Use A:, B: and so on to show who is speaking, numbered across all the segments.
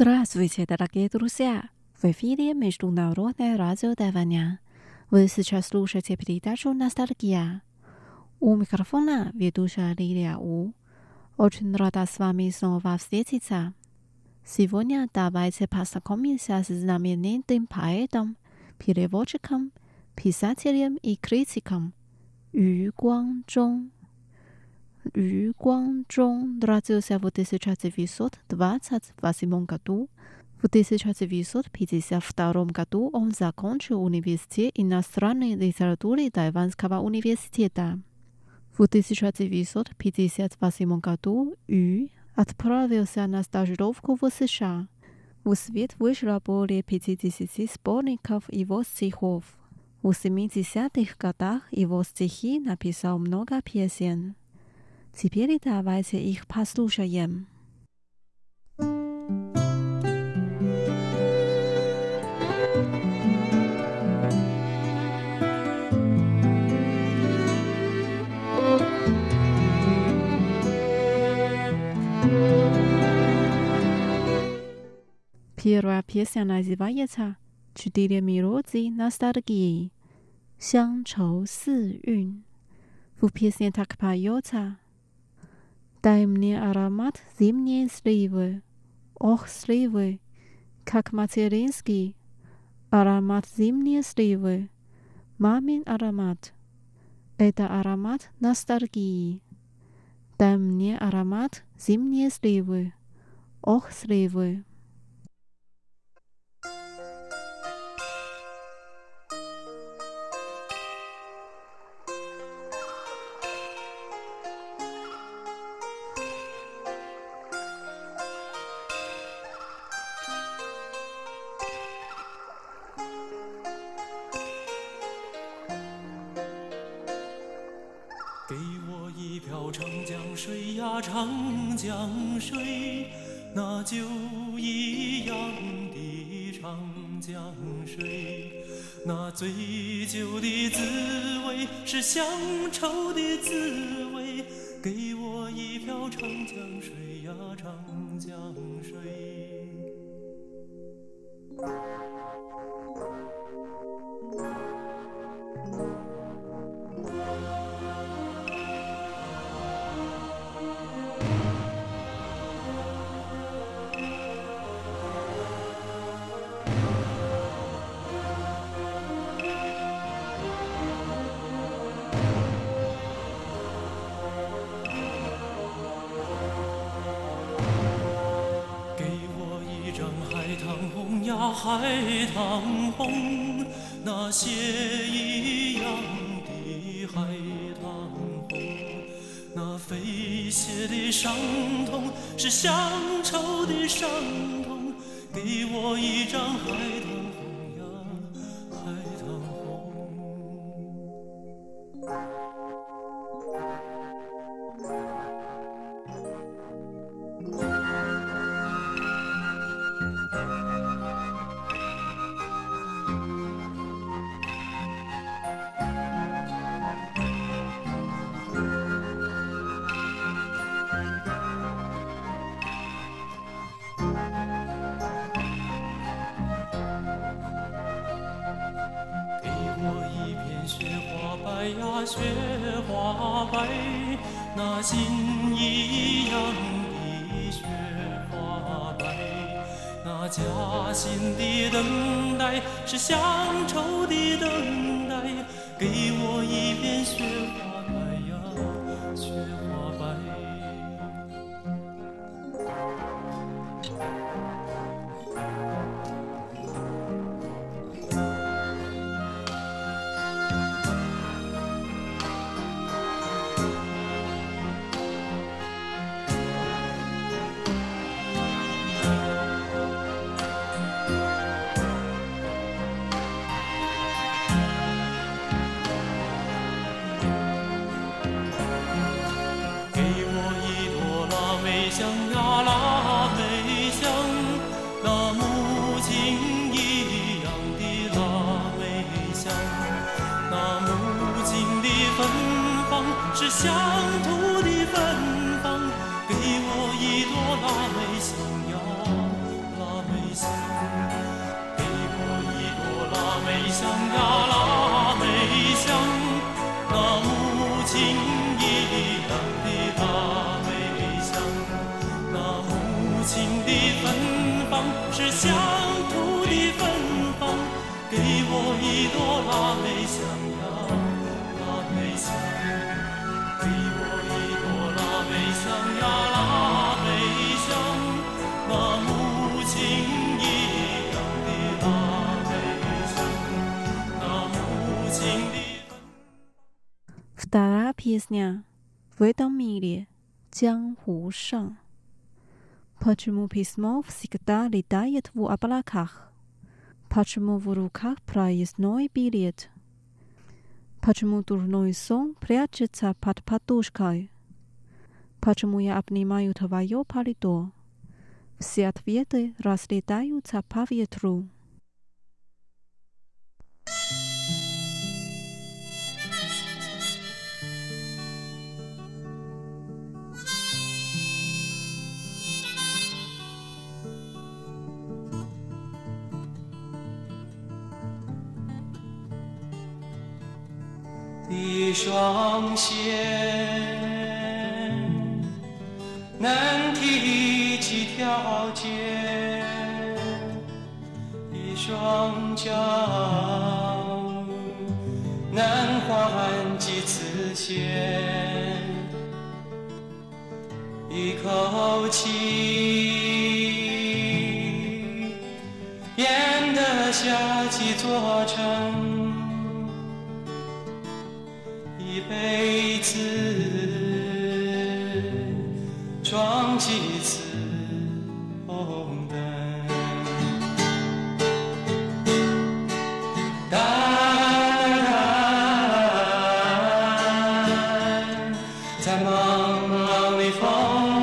A: Здравствуйте, дорогие друзья! В эфире Международное радио Тайваня. Вы сейчас слушаете передачу «Ностальгия». У микрофона ведущая Лилия У. Очень рада с вами снова встретиться. Сегодня давайте познакомимся с знаменитым поэтом, переводчиком, писателем и критиком Ю Гуангчжоу. 于光中 родился в 1928 году. В втором году он закончил университет иностранной литературы Тайванского университета. В 1958 году Ю отправился на стажировку в США. В свет вышло более 50 сборников его стихов. В 70-х годах его стихи написал много песен. 西边的太阳下山了，东边的月亮升起来了。天上的云彩，像愁似怨。湖边的桃花开了。Дай мне аромат зимней сливы. Ох, сливы, как материнский. Аромат зимней сливы. Мамин аромат. Это аромат ностальгии. Дай мне аромат зимней сливы. Ох, сливы.
B: 是乡愁的滋味，给我一瓢长江水呀，长江水。海棠红，那血一样的海棠红，那飞血的伤痛，是乡愁的伤痛，给我一张海棠。呀，雪花白，那心一样的雪花白，那家心的等待是乡愁的等待，给我一片。
A: pieśnia Wydam milię, Hu Shang. Почему письмо всегда летает в облаках? Почему в руках проездной билет? Почему дурной сон прячется под подушкой? Почему я обнимаю твое палито? Все ответы разлетаются по ветру.
B: 一双肩能提几条街，一双脚能换几次线，一口气咽得下。一次，闯几次红灯，当然在茫茫的风。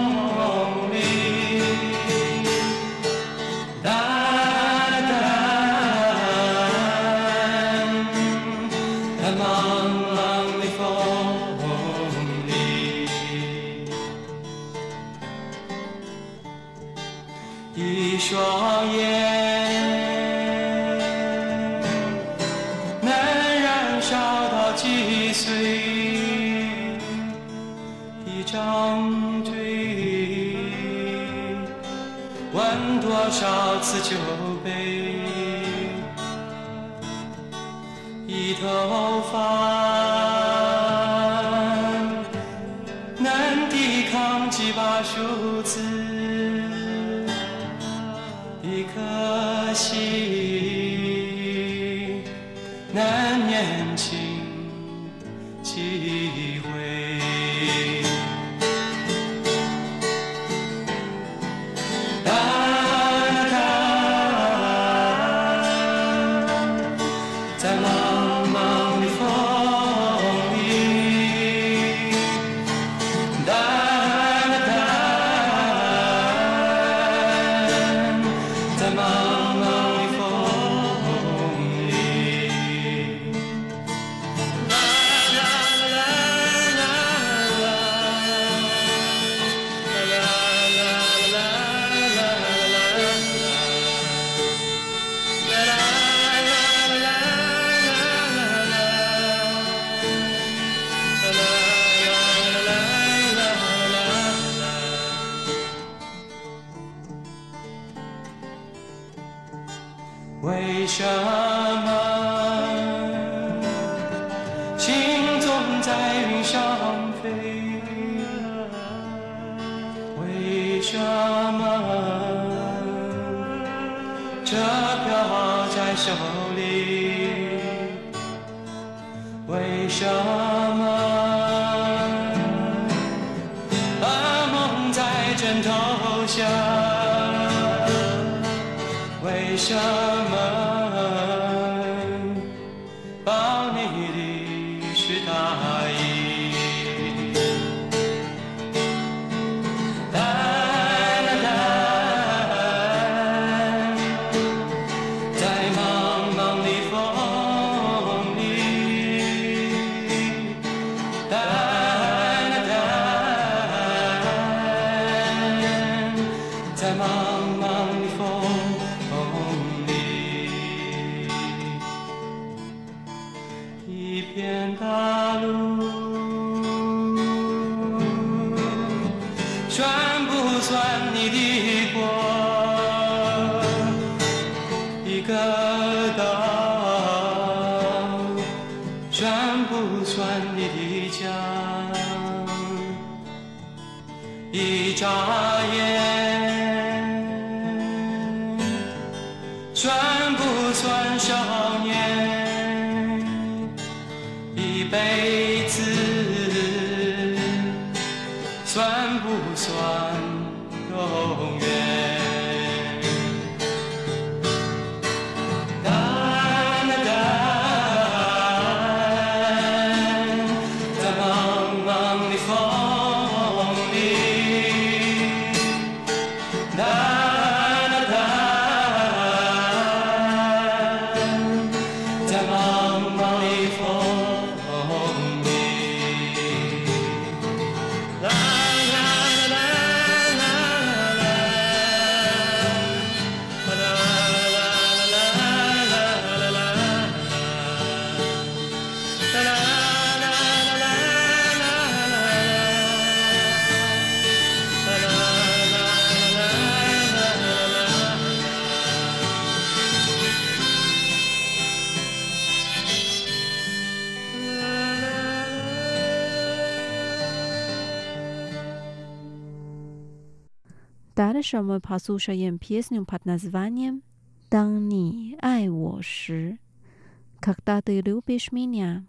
B: 这票在手里，为什么？baby.
A: Дальше мы песню под названием «Когда ты любишь меня».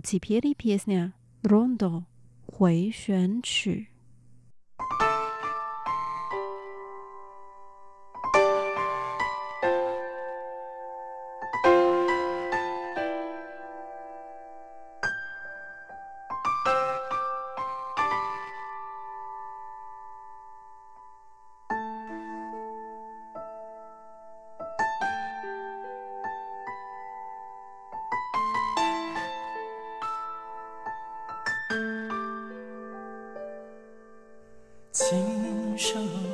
A: 起别里别斯 r o ndo》回旋曲。
B: 今生。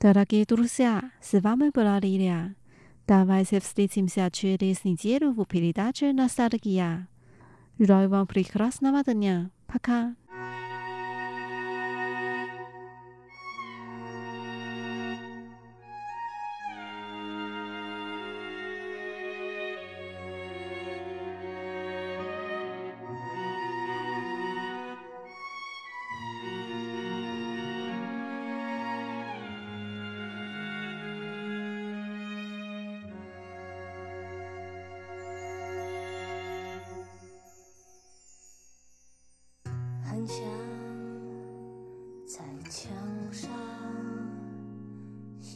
A: Дорогие друзья, с вами была Лилия. Давайте встретимся через неделю в передаче «Ностальгия». Желаю вам прекрасного дня. Пока.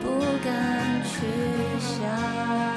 C: 不敢去想。